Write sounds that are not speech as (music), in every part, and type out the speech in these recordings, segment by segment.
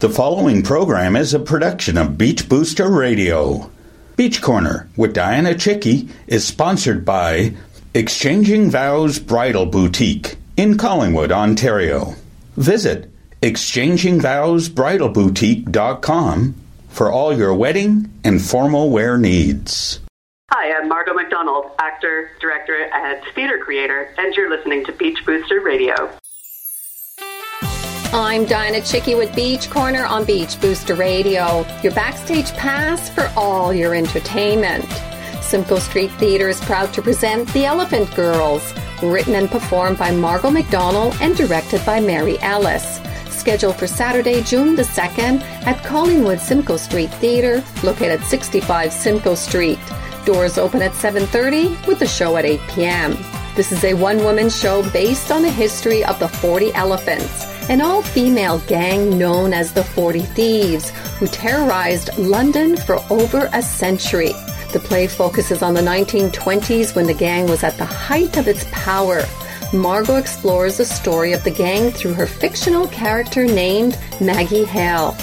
The following program is a production of Beach Booster Radio. Beach Corner with Dianna Chycki is sponsored by Exchanging Vows Bridal Boutique in Collingwood, Ontario. Visit exchangingvowsbridalboutique.com for all your wedding and formal wear needs. Hi, I'm Margo MacDonald, actor, director, and theater creator, and you're listening to Beach Booster Radio. I'm Dianna Chycki with Beach Corner on Beach Booster Radio, your backstage pass for all your entertainment. Simcoe Street Theatre is proud to present The Elephant Girls, written and performed by Margo MacDonald and directed by Mary Ellis. Scheduled for Saturday, June the 2nd at Collingwood Simcoe Street Theatre, located 65 Simcoe Street. Doors open at 7:30 with the show at 8 p.m. This is a one-woman show based on the history of the 40 elephants an all female gang known as the 40 Thieves, who terrorized London for over a century. The play focuses on the 1920s when the gang was at the height of its power. Margo explores the story of the gang through her fictional character named Maggie Hale.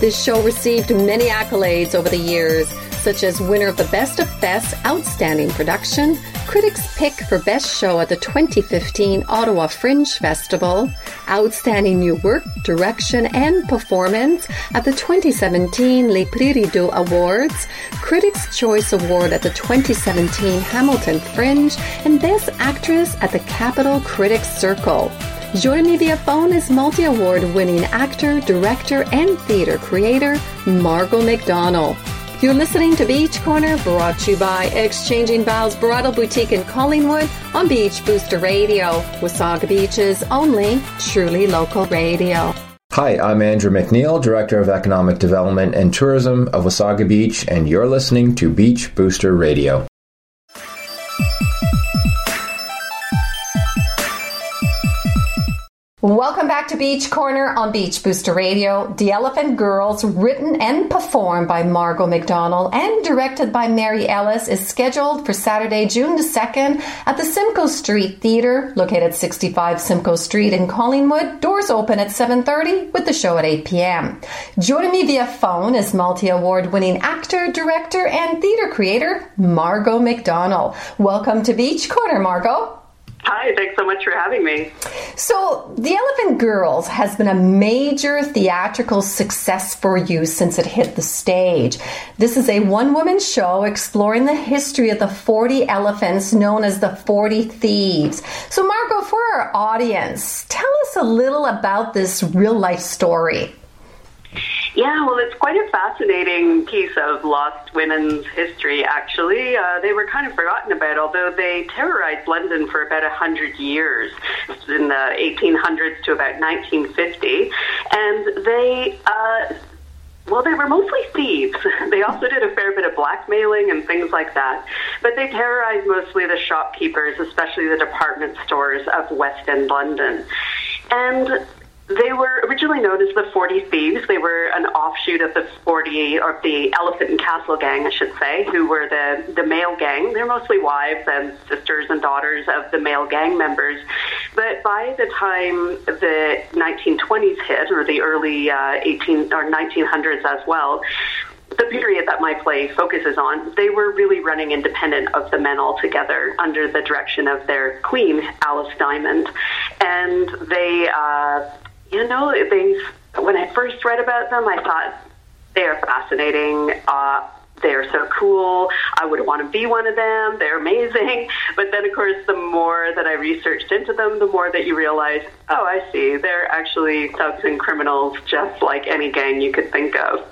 This show received many accolades over the years, such as winner of the Best of Fest Outstanding Production, Critics' Pick for Best Show at the 2015 Ottawa Fringe Festival, Outstanding New Work, Direction and Performance at the 2017 Les Prix Awards, Critics' Choice Award at the 2017 Hamilton Fringe, and Best Actress at the Capital Critics Circle. Joining me via phone is multi award winning actor, director, and theater creator Margo MacDonald. You're listening to Beach Corner, brought to you by Exchanging Vows Bridal Boutique in Collingwood on Beach Booster Radio, Wasaga Beach's only truly local radio. Hi, I'm Andrew McNeil, Director of Economic Development and Tourism of Wasaga Beach, and you're listening to Beach Booster Radio. Welcome back to Beach Corner on Beach Booster Radio. The Elephant Girls, written and performed by Margo MacDonald and directed by Mary Ellis, is scheduled for Saturday, June the 2nd at the Simcoe Street Theatre, located 65 Simcoe Street in Collingwood. Doors open at 7.30 with the show at 8 p.m. Joining me via phone is multi-award winning actor, director, and theatre creator, Margo MacDonald. Welcome to Beach Corner, Margo. Hi, thanks so much for having me. So, The Elephant Girls has been a major theatrical success for you since it hit the stage. This is a one woman show exploring the history of the 40 elephants known as the 40 Thieves. So, Margo, for our audience, tell us a little about this real life story. Yeah, well, it's quite a fascinating piece of lost women's history, actually. Uh, they were kind of forgotten about, although they terrorized London for about 100 years, in the 1800s to about 1950. And they. Uh, well, they were mostly thieves. (laughs) They also did a fair bit of blackmailing and things like that. But they terrorized mostly the shopkeepers, especially the department stores of West End London. And they were originally known as the 40 Thieves. They were an offshoot of the 40, or the Elephant and Castle gang, I should say, who were the, the male gang. They're mostly wives and sisters and daughters of the male gang members. But by the time the 1920s hit, or the early uh, 18 or 1900s as well, the period that my play focuses on, they were really running independent of the men altogether under the direction of their queen, Alice Diamond. And they, uh, you know, they, when I first read about them, I thought they're fascinating. Uh, they're so cool. I would want to be one of them. They're amazing. (laughs) But then, of course, the more that I researched into them, the more that you realize, oh, I see. They're actually thugs and criminals, just like any gang you could think of.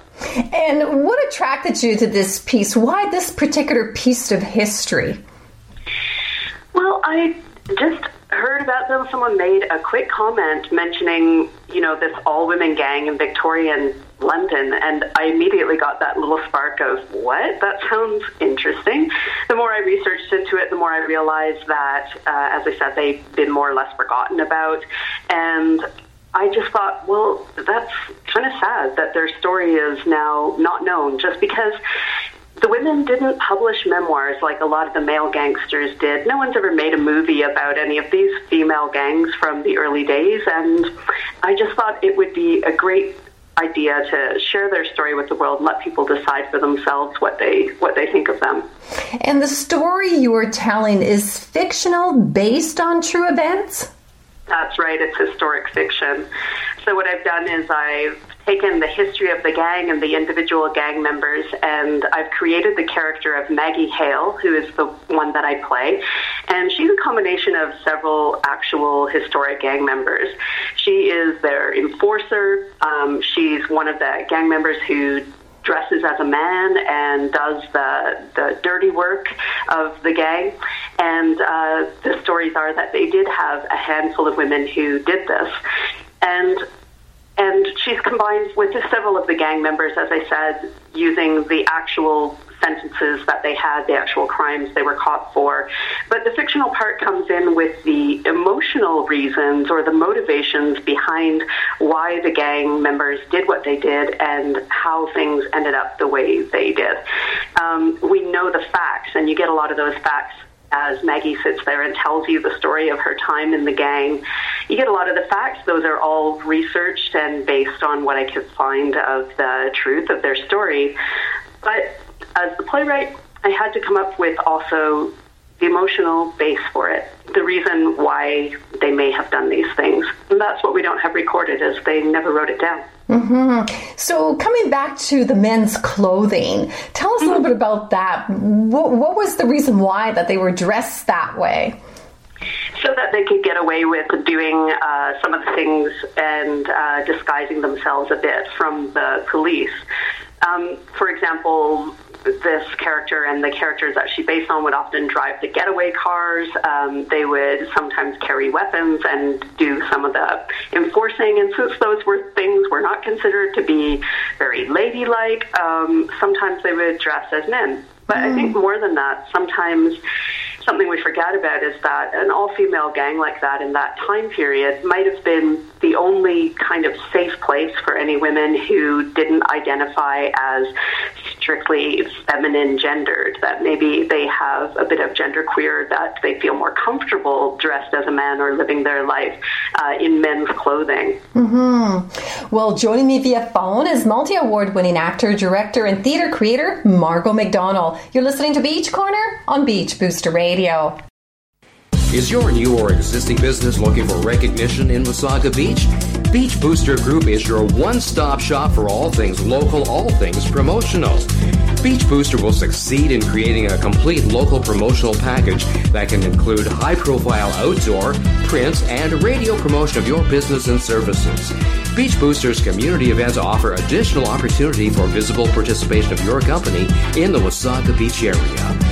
And what attracted you to this piece? Why this particular piece of history? Well, I just heard about them. Someone made a quick comment mentioning, you know, this all women gang in Victorian London, and I immediately got that little spark of what? That sounds interesting. The more I researched into it, the more I realized that, uh, as I said, they've been more or less forgotten about, and I just thought, well, that's kind of sad that their story is now not known just because the women didn't publish memoirs like a lot of the male gangsters did. No one's ever made a movie about any of these female gangs from the early days, and I just thought it would be a great idea to share their story with the world and let people decide for themselves what they what they think of them. And the story you are telling is fictional based on true events? That's right, it's historic fiction. So what I've done is I've taken the history of the gang and the individual gang members and I've created the character of Maggie Hale, who is the one that I play. And she's a combination of several actual historic gang members. She is their enforcer. Um, she's one of the gang members who dresses as a man and does the, the dirty work of the gang. And uh, the stories are that they did have a handful of women who did this. And and she's combined with several of the gang members, as I said, using the actual sentences that they had, the actual crimes they were caught for. But the fictional part comes in with the emotional reasons or the motivations behind why the gang members did what they did and how things ended up the way they did. Um, we know the facts, and you get a lot of those facts as Maggie sits there and tells you the story of her time in the gang. You get a lot of the facts. Those are all researched and based on what I could find of the truth of their story. But as the playwright, I had to come up with also emotional base for it, the reason why they may have done these things. And that's what we don't have recorded, is they never wrote it down. Mm-hmm. So, coming back to the men's clothing, tell us a little bit about that. What, what was the reason why that they were dressed that way? so that they could get away with doing uh, some of the things and uh, disguising themselves a bit from the police. Um, for example, this character and the characters that she based on would often drive the getaway cars. Um, they would sometimes carry weapons and do some of the enforcing. And since those were things were not considered to be very ladylike, um, sometimes they would dress as men. But mm. I think more than that, sometimes something we forget about is that an all female gang like that in that time period might have been the only kind of safe place for any women who didn't identify as strictly feminine gendered, that maybe they have a bit of gender queer, that they feel more comfortable dressed as a man or living their life uh, in men's clothing. Mm-hmm. Well, joining me via phone is multi award winning actor, director, and theater creator Margo MacDonald. You're listening to Beach Corner on Beach Booster Radio. Is your new or existing business looking for recognition in Wasaga Beach? Beach Booster Group is your one stop shop for all things local, all things promotional. Beach Booster will succeed in creating a complete local promotional package that can include high profile outdoor, print, and radio promotion of your business and services. Beach Booster's community events offer additional opportunity for visible participation of your company in the Wasaga Beach area.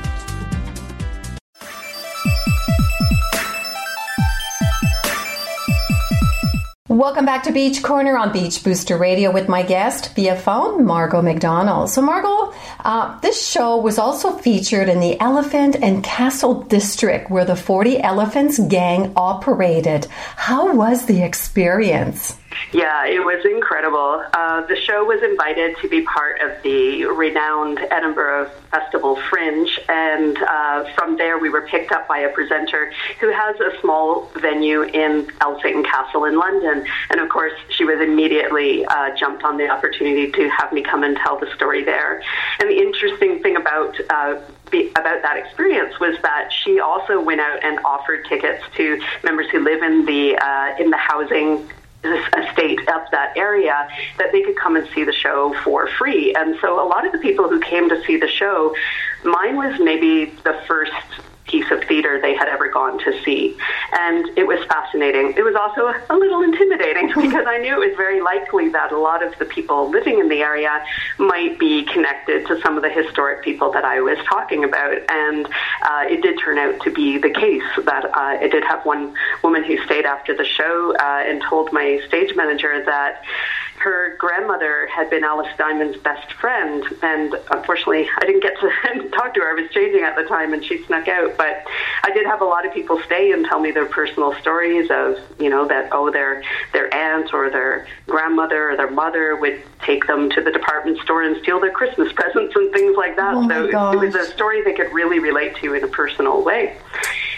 Welcome back to Beach Corner on Beach Booster Radio with my guest via phone, Margo MacDonald. So, Margo, uh, this show was also featured in the Elephant and Castle District where the 40 Elephants gang operated. How was the experience? Yeah, it was incredible. Uh, the show was invited to be part of the renowned Edinburgh Festival Fringe, and uh, from there we were picked up by a presenter who has a small venue in Elephant and Castle in London. And of course, she was immediately uh, jumped on the opportunity to have me come and tell the story there. And the interesting thing about uh, be, about that experience was that she also went out and offered tickets to members who live in the uh, in the housing estate up that area that they could come and see the show for free. And so a lot of the people who came to see the show, mine was maybe the first piece of theater they had ever gone to see. And it was fascinating. It was also a little intimidating (laughs) because I knew it was very likely that a lot of the people living in the area might be connected to some of the historic people that I was talking about. And uh, it did turn out to be the case that uh, I did have one woman who stayed after the show uh, and told my stage manager that her grandmother had been Alice Diamond's best friend, and unfortunately, I didn't get to (laughs) talk to her. I was changing at the time, and she snuck out. But I did have a lot of people stay and tell me their personal stories of, you know, that oh, their their aunt or their grandmother or their mother would take them to the department store and steal their Christmas (laughs) presents and things like that. Oh so gosh. it was a story they could really relate to in a personal way.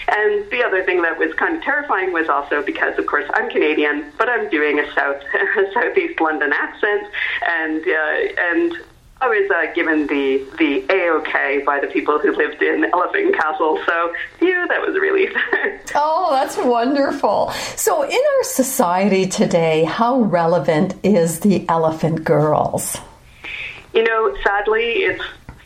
And the other thing that was kind of terrifying was also because, of course, I'm Canadian, but I'm doing a south (laughs) southeast London accent, and uh, and I was uh, given the the a okay by the people who lived in Elephant Castle. So, yeah, that was a relief. (laughs) Oh, that's wonderful. So, in our society today, how relevant is the Elephant Girls? You know, sadly, it's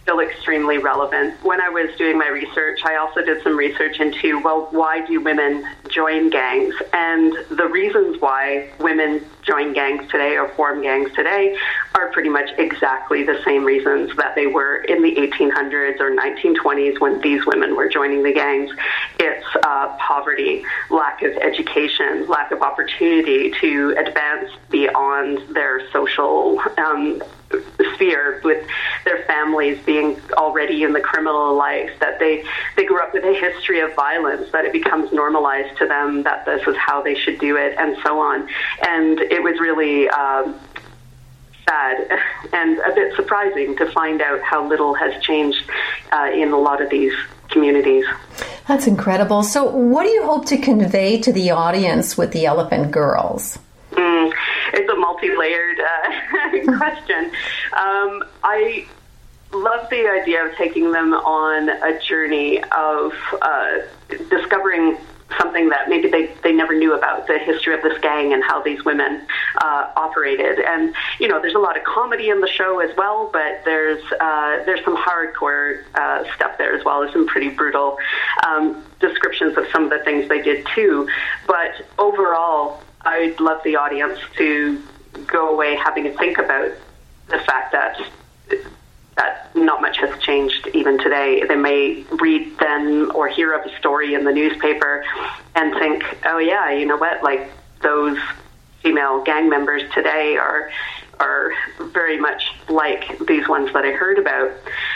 still extremely relevant. When I was doing my research, I also did some research into, well, why do women join gangs? And the reasons why women join gangs today or form gangs today are pretty much exactly the same reasons that they were in the 1800s or 1920s when these women were joining the gangs. It's uh, poverty, lack of education, lack of opportunity to advance beyond their social um, sphere with their families being already in the criminal life that they they grew up with a history of violence that it becomes normalized to them that this is how they should do it and so on and it was really um, sad (laughs) and a bit surprising to find out how little has changed uh, in a lot of these communities That's incredible. So, what do you hope to convey to the audience with the Elephant Girls? Multi-layered uh, (laughs) question. Um, I love the idea of taking them on a journey of uh, discovering something that maybe they, they never knew about the history of this gang and how these women uh, operated. And you know, there's a lot of comedy in the show as well, but there's uh, there's some hardcore uh, stuff there as well. There's some pretty brutal um, descriptions of some of the things they did too. But overall, I'd love the audience to go away having to think about the fact that that not much has changed even today. They may read then or hear of a story in the newspaper and think, oh yeah, you know what, like those female gang members today are are very much like these ones that I heard about.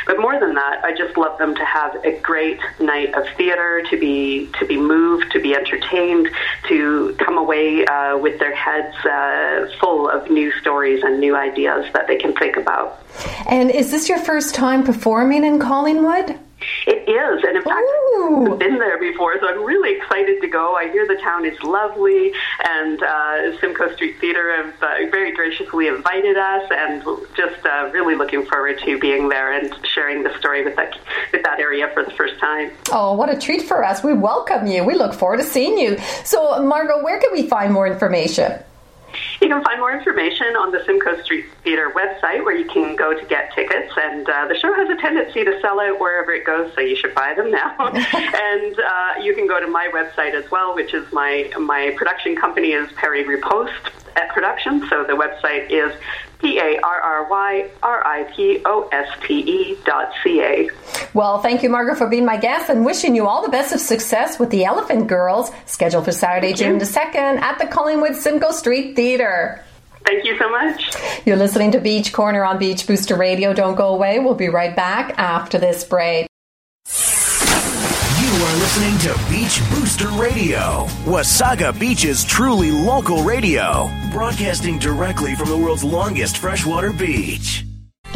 But more than that, I just love them to have a great night of theater, to be to be moved, to be entertained, to come away uh, with their heads uh, full of new stories and new ideas that they can think about. And is this your first time performing in Collingwood? It is, and in fact, Ooh. I've been there before, so I'm really excited to go. I hear the town is lovely, and uh, Simcoe Street Theatre have uh, very graciously invited us, and just uh, really looking forward to being there and sharing the story with that with that area for the first time. Oh, what a treat for us. We welcome you. We look forward to seeing you. So, Margo, where can we find more information? You can find more information on the Simcoe Street Theatre website where you can go to get tickets. And uh, the show has a tendency to sell out wherever it goes, so you should buy them now. (laughs) and uh, you can go to my website as well, which is my, my production company is Parry Riposte at production. So the website is P A R R Y R I P O S T E dot C A. Well, thank you, Margaret, for being my guest and wishing you all the best of success with the Elephant Girls, scheduled for Saturday, June the 2nd at the Collingwood Simcoe Street Theatre. Thank you so much. You're listening to Beach Corner on Beach Booster Radio. Don't go away. We'll be right back after this break. Listening to Beach Booster Radio, Wasaga Beach's truly local radio, broadcasting directly from the world's longest freshwater beach.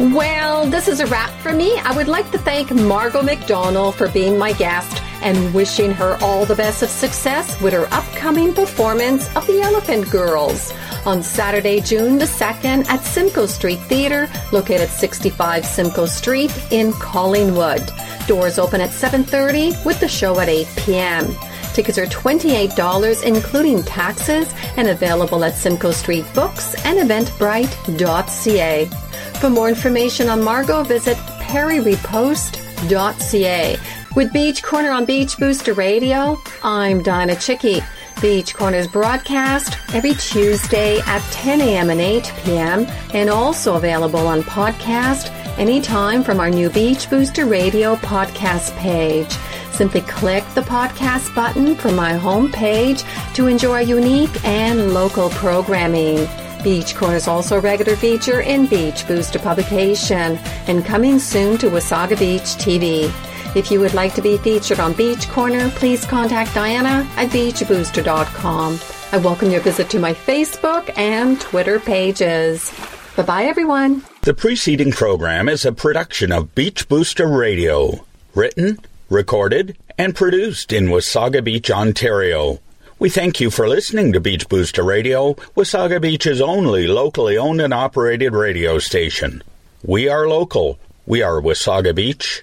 Well, this is a wrap for me. I would like to thank Margo MacDonald for being my guest and wishing her all the best of success with her upcoming performance of The Elephant Girls on Saturday, June the 2nd at Simcoe Street Theatre, located 65 Simcoe Street in Collingwood. Doors open at 7:30 with the show at 8 p.m. Tickets are $28 including taxes and available at Simcoe Street Books and eventbrite.ca. For more information on Margo, visit parryriposte.ca. With Beach Corner on Beach Booster Radio, I'm Dianna Chycki. Beach Corner's broadcast every Tuesday at 10 a.m. and 8 p.m. and also available on podcast anytime from our new Beach Booster Radio podcast page. Simply click the podcast button from my home page to enjoy unique and local programming. Beach Corner is also a regular feature in Beach Booster publication and coming soon to Wasaga Beach TV. If you would like to be featured on Beach Corner, please contact Dianna at beachbooster.com. I welcome your visit to my Facebook and Twitter pages. Bye bye, everyone. The preceding program is a production of Beach Booster Radio, written, recorded, and produced in Wasaga Beach, Ontario. We thank you for listening to Beach Booster Radio, Wasaga Beach's only locally owned and operated radio station. We are local. We are Wasaga Beach.